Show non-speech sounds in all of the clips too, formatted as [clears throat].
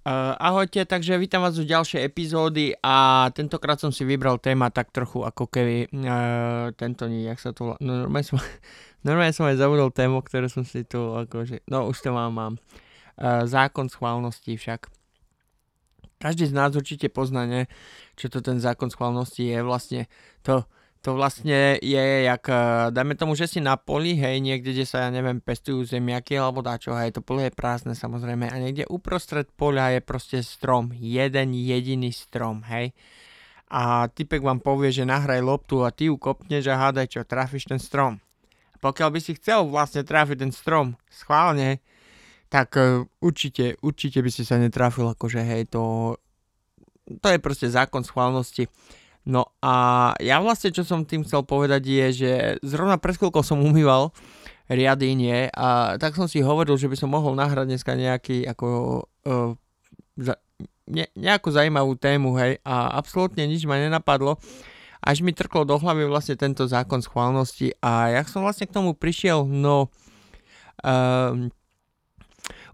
Uh, ahojte, takže vítam vás u ďalšej epizódy a tentokrát som si vybral téma tak trochu ako keby uh, tento jak sa to no, normálne som, [laughs] normálne som aj zabudol tému, ktorú som si tu akože, no už to mám, mám. Uh, zákon schválnosti však. Každý z nás určite pozná, ne, čo to ten zákon schválnosti je vlastne to, to vlastne je, jak, eh, dajme tomu, že si na poli, hej, niekde, kde sa, ja neviem, pestujú zemiaky alebo dačo, hej, to pole je prázdne samozrejme a niekde uprostred poľa je proste strom, jeden jediný strom, hej. A typek vám povie, že nahraj loptu a ty ju kopneš a hádaj čo, trafíš ten strom. Pokiaľ by si chcel vlastne trafiť ten strom schválne, tak uh, určite, určite by si sa netrafil, akože hej, to, to je proste zákon schválnosti. No a ja vlastne, čo som tým chcel povedať je, že zrovna pred chvíľkou som umýval riady, nie, a tak som si hovoril, že by som mohol nahrať dneska nejaký ako uh, za, ne, nejakú zaujímavú tému, hej, a absolútne nič ma nenapadlo, až mi trklo do hlavy vlastne tento zákon schválnosti a jak som vlastne k tomu prišiel, no uh,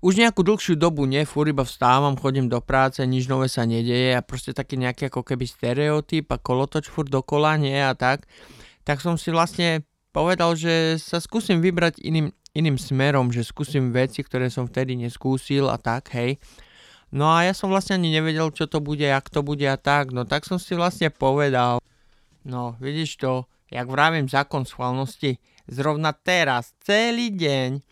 už nejakú dlhšiu dobu, nie, fúr iba vstávam, chodím do práce, nič nové sa nedeje a proste taký nejaký ako keby stereotyp a kolotoč furt dokola, nie a tak, tak som si vlastne povedal, že sa skúsim vybrať iným, iným smerom, že skúsim veci, ktoré som vtedy neskúsil a tak, hej. No a ja som vlastne ani nevedel, čo to bude, jak to bude a tak, no tak som si vlastne povedal, no vidíš to, jak vravím zákon schválnosti, zrovna teraz, celý deň,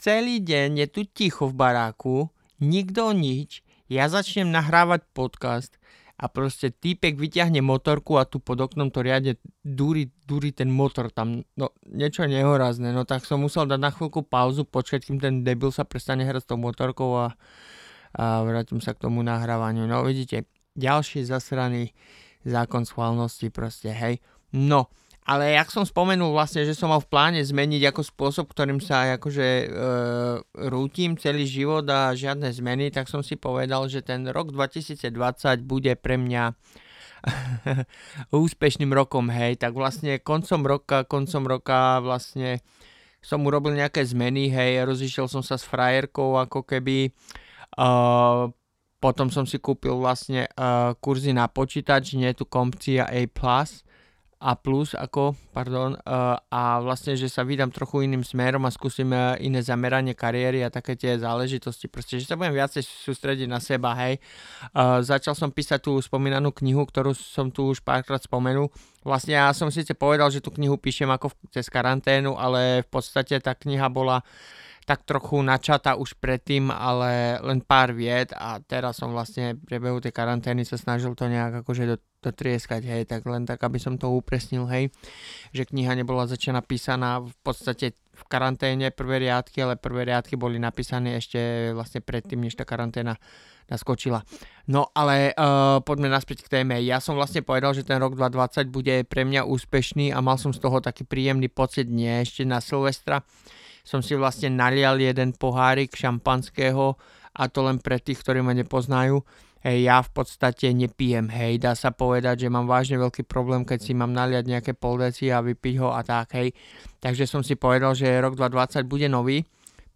celý deň je tu ticho v baráku, nikto nič, ja začnem nahrávať podcast a proste týpek vyťahne motorku a tu pod oknom to riadne dúri, dúri ten motor tam, no niečo nehorazné, no tak som musel dať na chvíľku pauzu, počkať, kým ten debil sa prestane hrať s tou motorkou a, a vrátim sa k tomu nahrávaniu. No vidíte, ďalší zasraný zákon schválnosti proste, hej. No, ale jak som spomenul vlastne, že som mal v pláne zmeniť ako spôsob, ktorým sa akože e, rútim celý život a žiadne zmeny, tak som si povedal, že ten rok 2020 bude pre mňa [laughs] úspešným rokom, hej, tak vlastne koncom roka, koncom roka vlastne som urobil nejaké zmeny, hej, rozišiel som sa s frajerkou ako keby, uh, potom som si kúpil vlastne uh, kurzy na počítač, nie tu Comptia A+, a plus ako, pardon, uh, a vlastne, že sa vydám trochu iným smerom a skúsim uh, iné zameranie kariéry a také tie záležitosti, proste, že sa budem viacej sústrediť na seba, hej. Uh, začal som písať tú spomínanú knihu, ktorú som tu už párkrát spomenul. Vlastne ja som síce povedal, že tú knihu píšem ako cez karanténu, ale v podstate tá kniha bola tak trochu načata už predtým, ale len pár vied a teraz som vlastne v priebehu tej karantény sa snažil to nejak akože do, trieskať, hej, tak len tak, aby som to upresnil, hej, že kniha nebola začína písaná v podstate v karanténe prvé riadky, ale prvé riadky boli napísané ešte vlastne predtým, než tá karanténa naskočila. No ale uh, poďme naspäť k téme. Ja som vlastne povedal, že ten rok 2020 bude pre mňa úspešný a mal som z toho taký príjemný pocit, nie ešte na Silvestra som si vlastne nalial jeden pohárik šampanského a to len pre tých, ktorí ma nepoznajú. Hej, ja v podstate nepijem, hej, dá sa povedať, že mám vážne veľký problém, keď si mám naliať nejaké poldeci a vypiť ho a tak, hej. Takže som si povedal, že rok 2020 bude nový,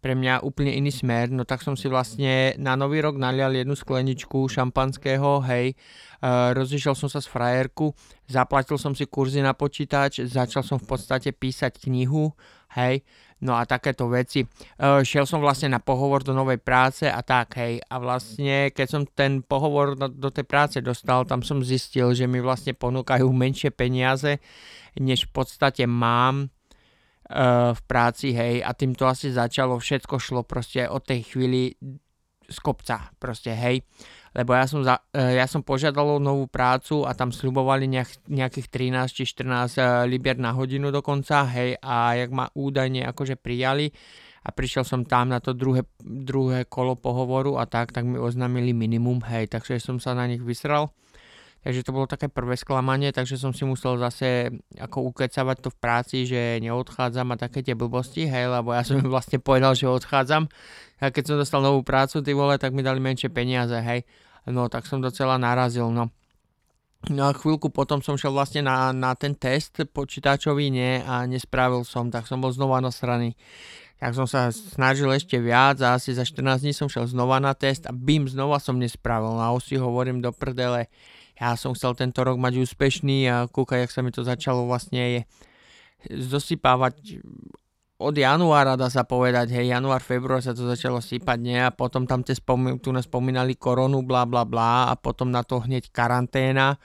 pre mňa úplne iný smer, no tak som si vlastne na nový rok nalial jednu skleničku šampanského, hej, uh, rozišiel som sa z frajerku, zaplatil som si kurzy na počítač, začal som v podstate písať knihu, hej, no a takéto veci. Uh, šiel som vlastne na pohovor do novej práce a tak, hej, a vlastne keď som ten pohovor do, do tej práce dostal, tam som zistil, že mi vlastne ponúkajú menšie peniaze, než v podstate mám, uh, v práci, hej, a tým to asi začalo, všetko šlo proste od tej chvíli z kopca, proste, hej, lebo ja som, za, uh, ja som požiadal o novú prácu a tam slubovali nejak, nejakých 13 či 14 uh, libier na hodinu dokonca, hej, a jak ma údajne akože prijali a prišiel som tam na to druhé, druhé kolo pohovoru a tak, tak mi oznámili minimum, hej, takže som sa na nich vysral Takže to bolo také prvé sklamanie, takže som si musel zase ako ukecavať to v práci, že neodchádzam a také tie blbosti, hej, lebo ja som im vlastne povedal, že odchádzam. A keď som dostal novú prácu, ty vole, tak mi dali menšie peniaze, hej. No, tak som docela narazil, no. No a chvíľku potom som šiel vlastne na, na ten test počítačový, nie, a nespravil som, tak som bol znova na strany. Tak som sa snažil ešte viac a asi za 14 dní som šiel znova na test a bim, znova som nespravil. A si hovorím do prdele, ja som chcel tento rok mať úspešný a kúkaj, jak sa mi to začalo vlastne je zosypávať od januára dá sa povedať, hej, január, február sa to začalo sypať, nie, a potom tam tie spom- tu nás spomínali koronu, bla bla bla, a potom na to hneď karanténa,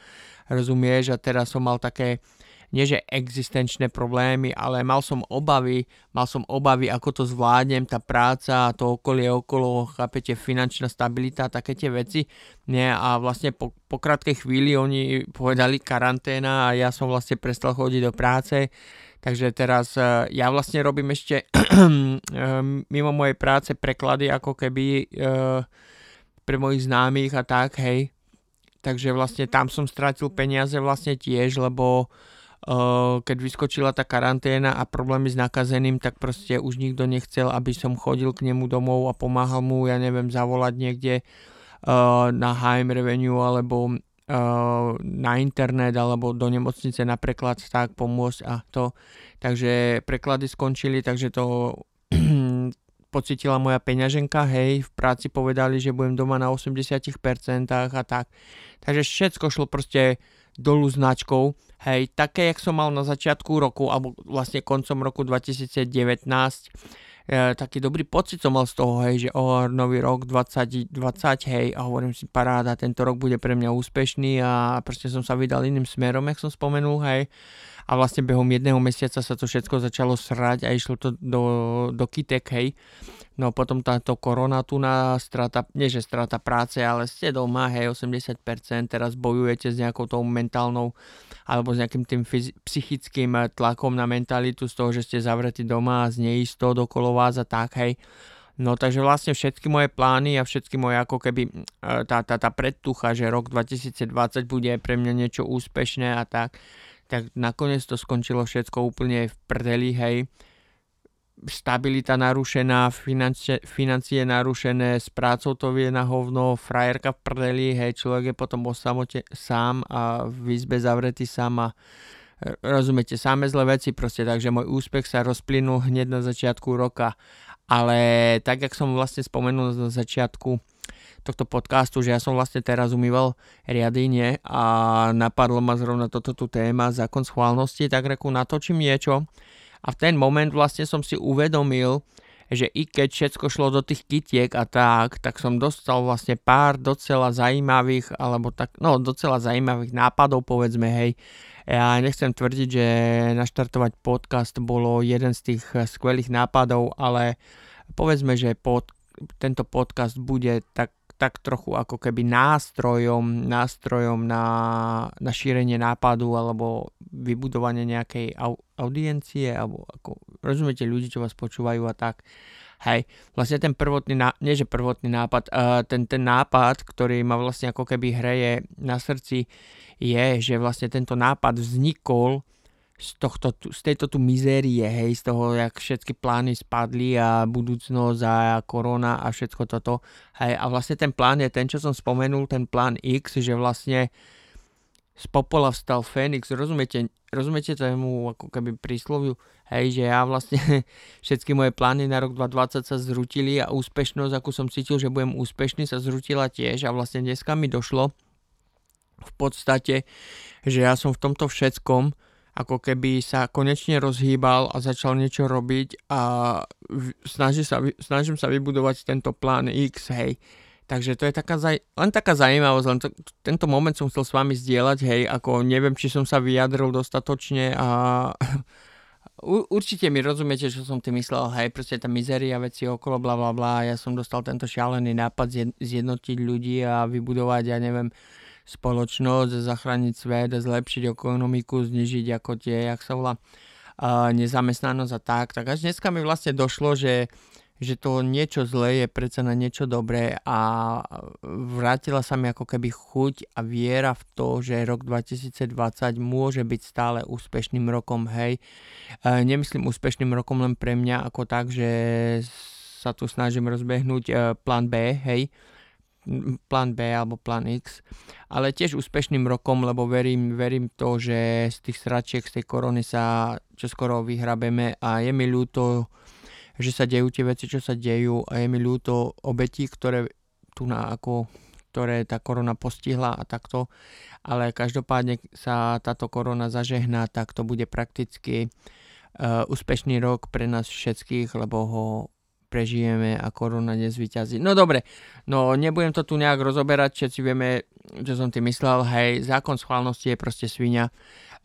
rozumieš, a teraz som mal také, nie že existenčné problémy, ale mal som obavy, mal som obavy, ako to zvládnem, tá práca to okolie okolo, chápete, finančná stabilita, také tie veci, nie, a vlastne po, po krátkej chvíli oni povedali karanténa a ja som vlastne prestal chodiť do práce, Takže teraz e, ja vlastne robím ešte [clears throat] e, mimo mojej práce preklady ako keby e, pre mojich známych a tak, hej. Takže vlastne tam som strátil peniaze vlastne tiež, lebo keď vyskočila tá karanténa a problémy s nakazeným, tak proste už nikto nechcel, aby som chodil k nemu domov a pomáhal mu, ja neviem, zavolať niekde na HM Revenue alebo na internet alebo do nemocnice na preklad tak pomôcť a to. Takže preklady skončili, takže to [clears throat] pocitila moja peňaženka, hej, v práci povedali, že budem doma na 80% a tak. Takže všetko šlo proste dolu značkou, hej, také, jak som mal na začiatku roku, alebo vlastne koncom roku 2019, e, taký dobrý pocit som mal z toho, hej, že o, nový rok 2020, hej, a hovorím si, paráda, tento rok bude pre mňa úspešný a proste som sa vydal iným smerom, jak som spomenul, hej, a vlastne behom jedného mesiaca sa to všetko začalo srať a išlo to do, do kitek, hej. No potom táto korona tu na strata, nie že strata práce, ale ste doma, hej, 80%, teraz bojujete s nejakou tou mentálnou alebo s nejakým tým fyz- psychickým tlakom na mentalitu z toho, že ste zavretí doma a z dokolo vás a tak, hej. No takže vlastne všetky moje plány a všetky moje ako keby e, tá, tá, tá predtucha, že rok 2020 bude pre mňa niečo úspešné a tak, tak nakoniec to skončilo všetko úplne v prdeli, hej. Stabilita narušená, financie, financie narušené, s prácou to vie na hovno, frajerka v prdeli, hej, človek je potom o samote sám a v izbe zavretý sám a rozumiete, samé zlé veci proste, takže môj úspech sa rozplynul hneď na začiatku roka, ale tak, jak som vlastne spomenul na začiatku, tohto podcastu, že ja som vlastne teraz umýval riady, nie? A napadlo ma zrovna toto tu téma, zákon schválnosti, tak reku natočím niečo. A v ten moment vlastne som si uvedomil, že i keď všetko šlo do tých kytiek a tak, tak som dostal vlastne pár docela zaujímavých, alebo tak, no docela zaujímavých nápadov, povedzme, hej. Ja nechcem tvrdiť, že naštartovať podcast bolo jeden z tých skvelých nápadov, ale povedzme, že pod, tento podcast bude tak tak trochu ako keby nástrojom, nástrojom na, na šírenie nápadu alebo vybudovanie nejakej au, audiencie, alebo ako, rozumiete ľudí, čo vás počúvajú a tak. Hej, vlastne ten prvotný, nie že prvotný nápad, uh, ten, ten nápad, ktorý ma vlastne ako keby hreje na srdci, je, že vlastne tento nápad vznikol z, tohto, z tejto tu mizérie, hej, z toho, jak všetky plány spadli a budúcnosť a korona a všetko toto. Hej, a vlastne ten plán je ten, čo som spomenul, ten plán X, že vlastne z popola vstal Fénix, rozumiete, rozumiete tomu ako keby prísloviu, hej, že ja vlastne [laughs] všetky moje plány na rok 2020 sa zrutili a úspešnosť, ako som cítil, že budem úspešný, sa zrutila tiež a vlastne dneska mi došlo v podstate, že ja som v tomto všetkom ako keby sa konečne rozhýbal a začal niečo robiť a snaží sa, snažím sa vybudovať tento plán X, hej. Takže to je taká, zaj- len taká zaujímavosť, len to, tento moment som chcel s vami zdieľať, hej, ako neviem, či som sa vyjadril dostatočne a [laughs] určite mi rozumiete, čo som tým myslel, hej, proste tá mizeria veci okolo, bla bla bla, ja som dostal tento šialený nápad zjednotiť ľudí a vybudovať, ja neviem, spoločnosť, zachrániť svet, zlepšiť ekonomiku, znižiť ako tie, jak sa volá, nezamestnanosť a tak. Tak až dneska mi vlastne došlo, že, že to niečo zlé je predsa na niečo dobré a vrátila sa mi ako keby chuť a viera v to, že rok 2020 môže byť stále úspešným rokom, hej. Nemyslím úspešným rokom len pre mňa ako tak, že sa tu snažím rozbehnúť e, plán B, hej, plán B alebo plán X, ale tiež úspešným rokom, lebo verím, verím to, že z tých sračiek, z tej korony sa čoskoro vyhrabeme a je mi ľúto, že sa dejú tie veci, čo sa dejú a je mi ľúto obetí, ktoré tu na ako ktoré tá korona postihla a takto, ale každopádne sa táto korona zažehná, tak to bude prakticky uh, úspešný rok pre nás všetkých, lebo ho prežijeme a korona nezvyťazí. No dobre, no nebudem to tu nejak rozoberať, všetci vieme, čo som ty myslel, hej, zákon schválnosti je proste svinia.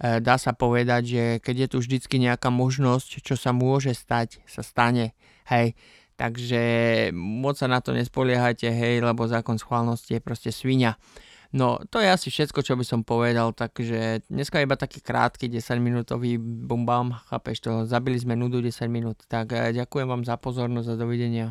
E, dá sa povedať, že keď je tu vždycky nejaká možnosť, čo sa môže stať, sa stane, hej. Takže moc sa na to nespoliehajte, hej, lebo zákon schválnosti je proste svinia. No, to je asi všetko, čo by som povedal, takže dneska iba taký krátky 10 minútový bumbam, chápeš to, zabili sme nudu 10 minút, tak eh, ďakujem vám za pozornosť a dovidenia.